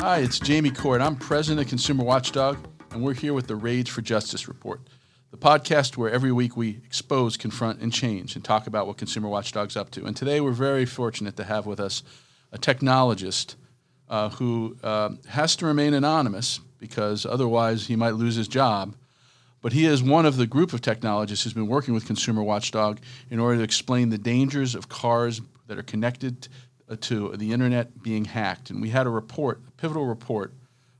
Hi, it's Jamie Court. I'm president of Consumer Watchdog, and we're here with the Rage for Justice report, the podcast where every week we expose, confront, and change and talk about what Consumer Watchdog's up to. And today we're very fortunate to have with us a technologist uh, who uh, has to remain anonymous because otherwise he might lose his job. But he is one of the group of technologists who's been working with Consumer Watchdog in order to explain the dangers of cars that are connected to the internet being hacked. And we had a report, a pivotal report,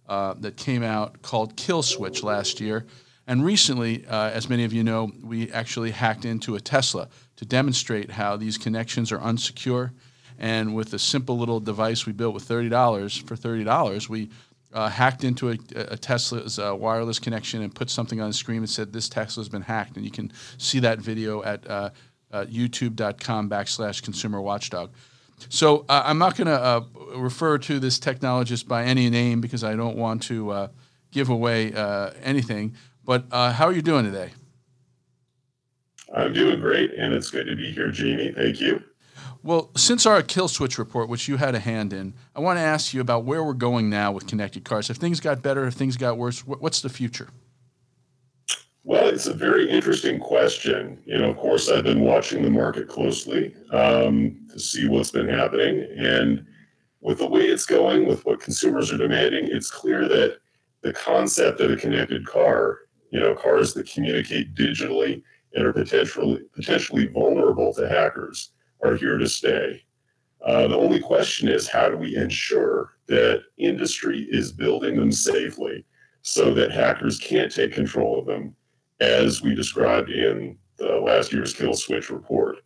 uh, that came out called Kill Switch last year. And recently, uh, as many of you know, we actually hacked into a Tesla to demonstrate how these connections are unsecure. And with a simple little device we built with $30, for $30, we uh, hacked into a, a Tesla's uh, wireless connection and put something on the screen and said, This Tesla's been hacked. And you can see that video at uh, youtube.com backslash consumer watchdog. So uh, I'm not going to uh, refer to this technologist by any name because I don't want to uh, give away uh, anything. But uh, how are you doing today? I'm doing great, and it's good to be here, Jamie. Thank you. Well, since our kill switch report, which you had a hand in, I want to ask you about where we're going now with connected cars. If things got better, if things got worse, what's the future? It's a very interesting question. You know, of course, I've been watching the market closely um, to see what's been happening. And with the way it's going, with what consumers are demanding, it's clear that the concept of a connected car, you know, cars that communicate digitally and are potentially potentially vulnerable to hackers, are here to stay. Uh, the only question is how do we ensure that industry is building them safely so that hackers can't take control of them as we described in the last year's Kill Switch report.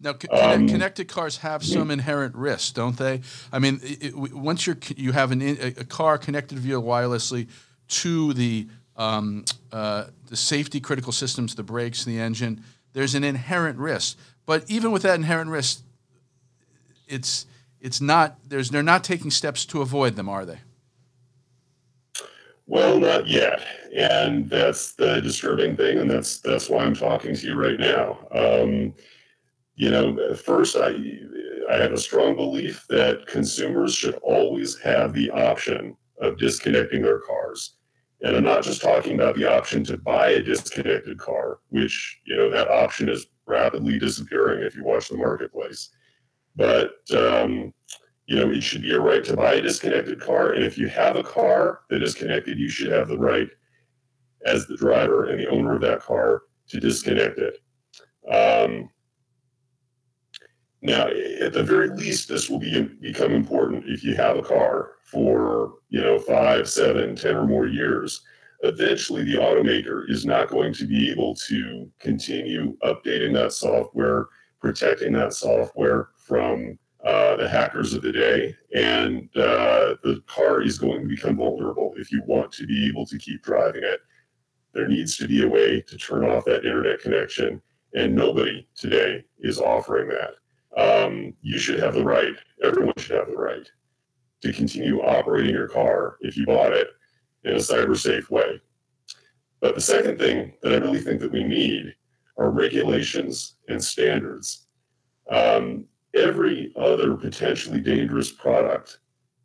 Now, um, connected cars have some inherent risks, don't they? I mean, it, once you're you have an, a car connected via wirelessly to the um, uh, the safety critical systems, the brakes, the engine, there's an inherent risk. But even with that inherent risk, it's it's not there's they're not taking steps to avoid them, are they? Well, not yet, and that's the disturbing thing, and that's that's why I'm talking to you right now. Um, you know, first, I I have a strong belief that consumers should always have the option of disconnecting their cars, and I'm not just talking about the option to buy a disconnected car, which you know that option is rapidly disappearing if you watch the marketplace, but um, you know, it should be a right to buy a disconnected car. And if you have a car that is connected, you should have the right as the driver and the owner of that car to disconnect it. Um, now, at the very least, this will be, become important if you have a car for, you know, five, seven, ten or more years. Eventually, the automaker is not going to be able to continue updating that software, protecting that software from uh, the hackers of the day, and uh, the car is going to become vulnerable if you want to be able to keep driving it. There needs to be a way to turn off that internet connection, and nobody today is offering that. Um, you should have the right, everyone should have the right to continue operating your car if you bought it in a cyber safe way. But the second thing that I really think that we need are regulations and standards. Um, every other potentially dangerous product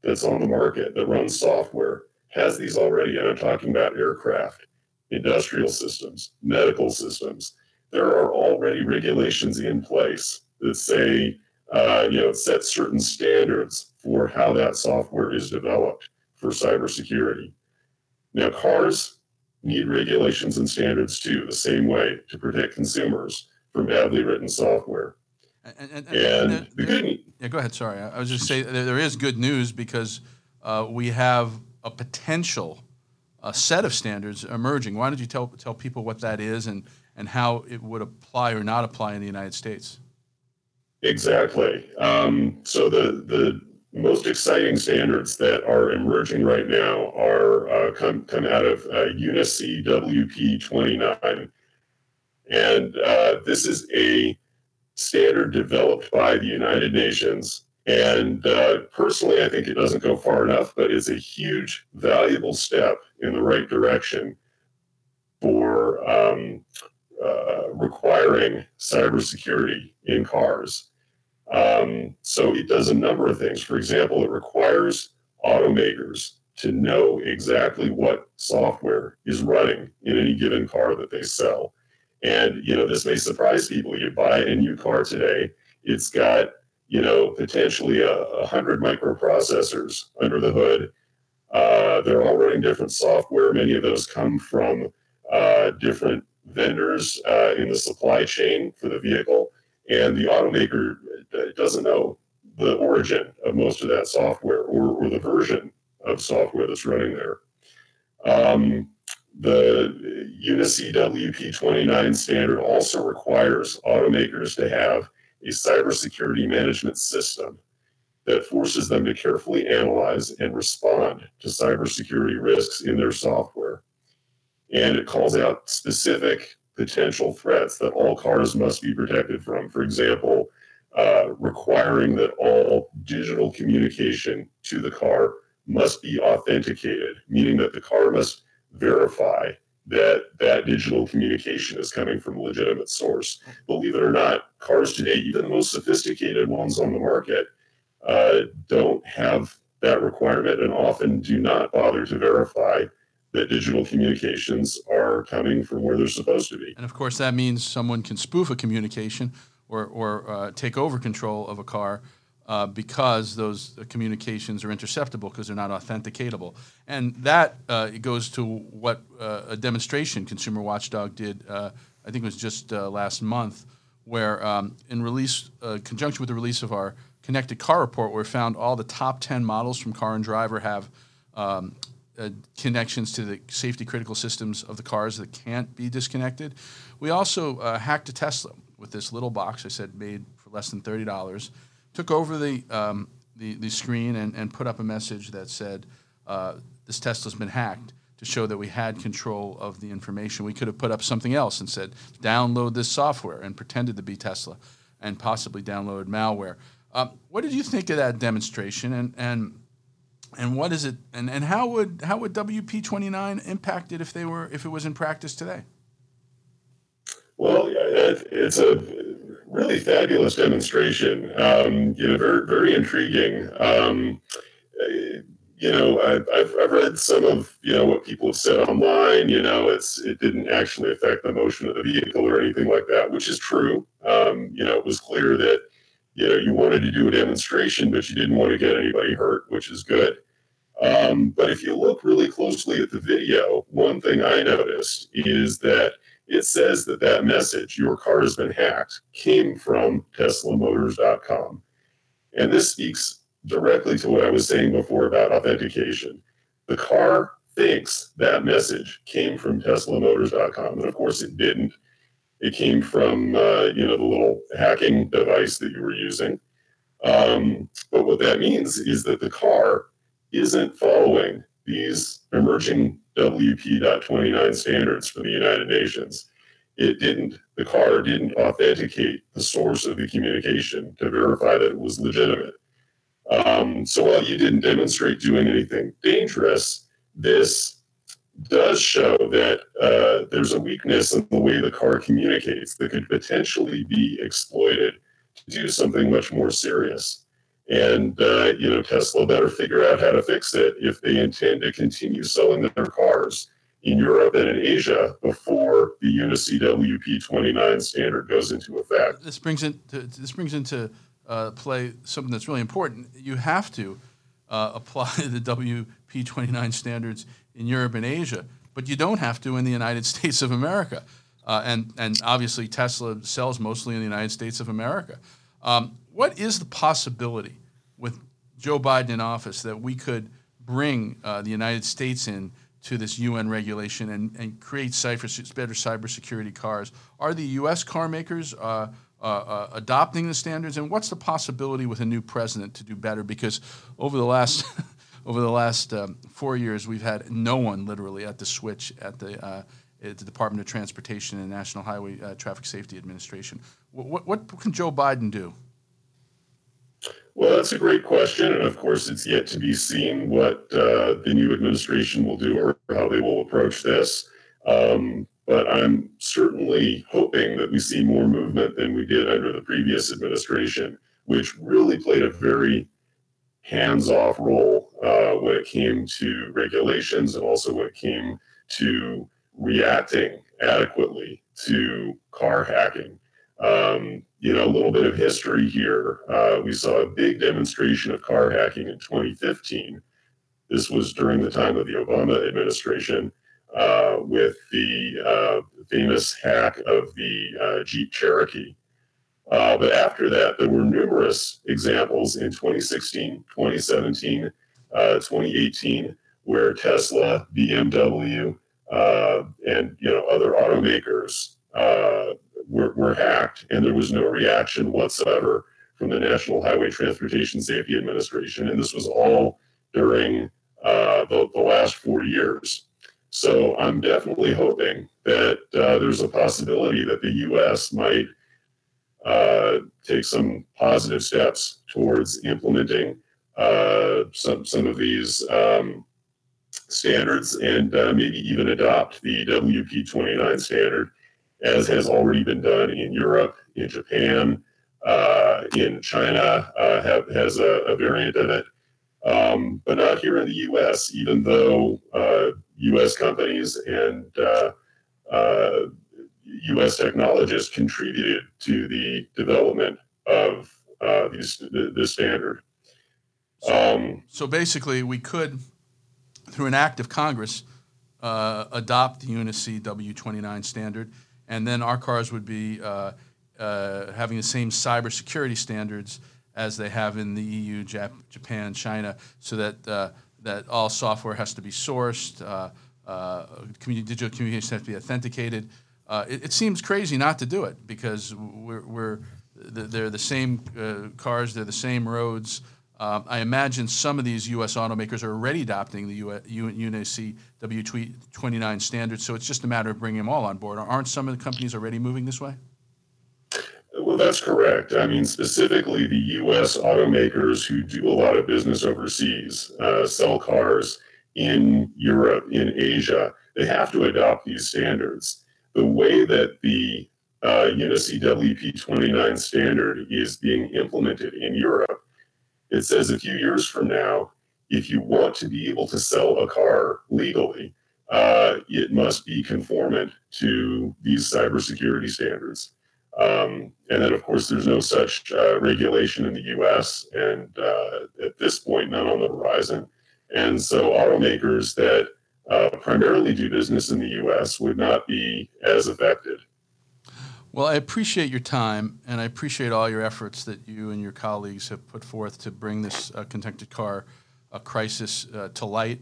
that's on the market that runs software has these already. And I'm talking about aircraft, industrial systems, medical systems. There are already regulations in place that say, uh, you know, set certain standards for how that software is developed for cybersecurity. Now, cars need regulations and standards too, the same way to protect consumers from badly written software. And, and, and, and the good yeah, go ahead. Sorry, I was just saying there is good news because uh, we have a potential a set of standards emerging. Why don't you tell tell people what that is and and how it would apply or not apply in the United States? Exactly. Um, so the the most exciting standards that are emerging right now are uh, come come out of uh, UNECE WP 29, and uh, this is a standard developed by the United Nations. And uh, personally, I think it doesn't go far enough, but it's a huge, valuable step in the right direction for um, uh, requiring cybersecurity in cars. Um, so it does a number of things. For example, it requires automakers to know exactly what software is running in any given car that they sell. And you know, this may surprise people. You buy a new car today, it's got you know potentially a, a hundred microprocessors under the hood. Uh, they're all running different software. Many of those come from uh, different vendors uh, in the supply chain for the vehicle, and the automaker uh, doesn't know the origin of most of that software or, or the version of software that's running there. Um, the UNECE WP29 standard also requires automakers to have a cybersecurity management system that forces them to carefully analyze and respond to cybersecurity risks in their software. And it calls out specific potential threats that all cars must be protected from. For example, uh, requiring that all digital communication to the car must be authenticated, meaning that the car must verify that that digital communication is coming from a legitimate source. Believe it or not, cars today, even the most sophisticated ones on the market, uh, don't have that requirement and often do not bother to verify that digital communications are coming from where they're supposed to be. And of course, that means someone can spoof a communication or, or uh, take over control of a car uh, because those communications are interceptable because they're not authenticatable. And that uh, goes to what uh, a demonstration Consumer Watchdog did, uh, I think it was just uh, last month, where um, in release, uh, conjunction with the release of our connected car report, we found all the top 10 models from Car and Driver have um, connections to the safety critical systems of the cars that can't be disconnected. We also hacked a Tesla with this little box I said made for less than $30 took over the, um, the, the, screen and, and put up a message that said, uh, This Tesla's been hacked to show that we had control of the information. We could have put up something else and said, Download this software and pretended to be Tesla and possibly download malware. Um, what did you think of that demonstration and, and and what is it and, and how would how would WP29 impact it if they were if it was in practice today? Well, yeah, it's a really fabulous demonstration. Um, you know, very very intriguing. Um, you know, I, have I've read some of you know what people have said online. You know, it's it didn't actually affect the motion of the vehicle or anything like that, which is true. Um, you know, it was clear that you know you wanted to do a demonstration, but you didn't want to get anybody hurt, which is good. Um, but if you look really closely at the video, one thing I noticed is that it says that that message, your car has been hacked, came from TeslaMotors.com. And this speaks directly to what I was saying before about authentication. The car thinks that message came from TeslaMotors.com. And of course, it didn't. It came from, uh, you know, the little hacking device that you were using. Um, but what that means is that the car isn't following these emerging WP.29 standards for the United Nations. It didn't, the car didn't authenticate the source of the communication to verify that it was legitimate. Um, so while you didn't demonstrate doing anything dangerous, this does show that uh, there's a weakness in the way the car communicates that could potentially be exploited to do something much more serious. And, uh, you know, Tesla better figure out how to fix it if they intend to continue selling their cars in Europe and in Asia before the UNECE WP29 standard goes into effect. This brings, into, this brings into uh, play something that's really important. You have to uh, apply the WP29 standards in Europe and Asia, but you don't have to in the United States of America. Uh, and, and obviously, Tesla sells mostly in the United States of America. Um, what is the possibility with Joe Biden in office that we could bring uh, the United States in to this UN regulation and, and create cyber, better cybersecurity cars? Are the U.S. car makers uh, uh, uh, adopting the standards, and what's the possibility with a new president to do better? Because over the last over the last um, four years, we've had no one literally at the switch at the uh, at the Department of Transportation and National Highway uh, Traffic Safety Administration. What, what, what can Joe Biden do? Well, that's a great question. And of course, it's yet to be seen what uh, the new administration will do or how they will approach this. Um, but I'm certainly hoping that we see more movement than we did under the previous administration, which really played a very hands off role uh, when it came to regulations and also when it came to reacting adequately to car hacking. Um, you know, a little bit of history here. Uh, we saw a big demonstration of car hacking in 2015. This was during the time of the Obama administration uh, with the uh, famous hack of the uh, Jeep Cherokee. Uh, but after that, there were numerous examples in 2016, 2017, uh, 2018, where Tesla, BMW, uh, and you know other automakers were, were hacked, and there was no reaction whatsoever from the National Highway Transportation Safety Administration, and this was all during the, the last four years. So I'm definitely hoping that uh, there's a possibility that the U.S. might uh, take some positive steps towards implementing uh, some some of these um, standards and uh, maybe even adopt the WP29 standard, as has already been done in Europe, in Japan, uh, in China uh, have, has a, a variant of it um, but not here in the U.S. Even though uh, U.S. companies and uh, uh, U.S. technologists contributed to the development of uh, these this standard. Um, so basically, we could, through an act of Congress, uh, adopt the UNECE W29 standard, and then our cars would be uh, having the same cybersecurity standards as they have in the EU, Jap- Japan, China, so that uh, that all software has to be sourced, uh, uh, digital communications have to be authenticated. Uh, it, it, seems crazy not to do it because we're, we're they're the same uh, cars, they're the same roads. Um, I imagine some of these U.S. automakers are already adopting the UNECE W29 standards, so it's just a matter of bringing them all on board. Aren't some of the companies already moving this way? Well, that's correct. I mean, specifically, the U.S. automakers who do a lot of business overseas uh, sell cars in Europe, in Asia. They have to adopt these standards. The way that the uh, UNECE WP29 standard is being implemented in Europe, it says a few years from now, if you want to be able to sell a car legally, uh, it must be conformant to these cybersecurity standards. Um, and then, of course, there's no such uh, regulation in the US, and uh, at this point, none on the horizon. And so, automakers that uh, primarily do business in the US would not be as affected. Well, I appreciate your time, and I appreciate all your efforts that you and your colleagues have put forth to bring this uh, connected car crisis uh, to light.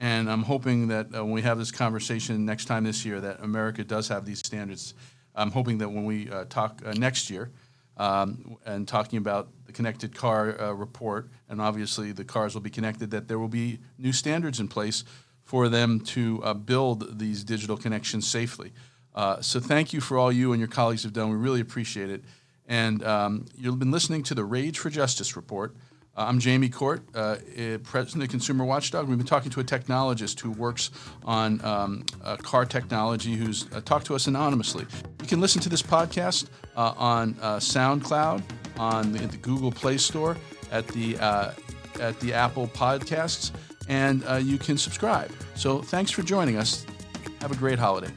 And I'm hoping that uh, when we have this conversation next time this year, that America does have these standards I'm hoping that when we uh, talk uh, next year um, and talking about the connected car uh, report, and obviously the cars will be connected, that there will be new standards in place for them to uh, build these digital connections safely. Uh, so thank you for all you and your colleagues have done. We really appreciate it. And um, you've been listening to the Rage for Justice report. Uh, I'm Jamie Court, uh, eh, President of Consumer Watchdog. We've been talking to a technologist who works on um, car technology who's uh, talked to us anonymously. You can listen to this podcast uh, on SoundCloud, on the, the, Google Play Store, at the, at the Apple Podcasts, and you can subscribe. So thanks for joining us. Have a great holiday.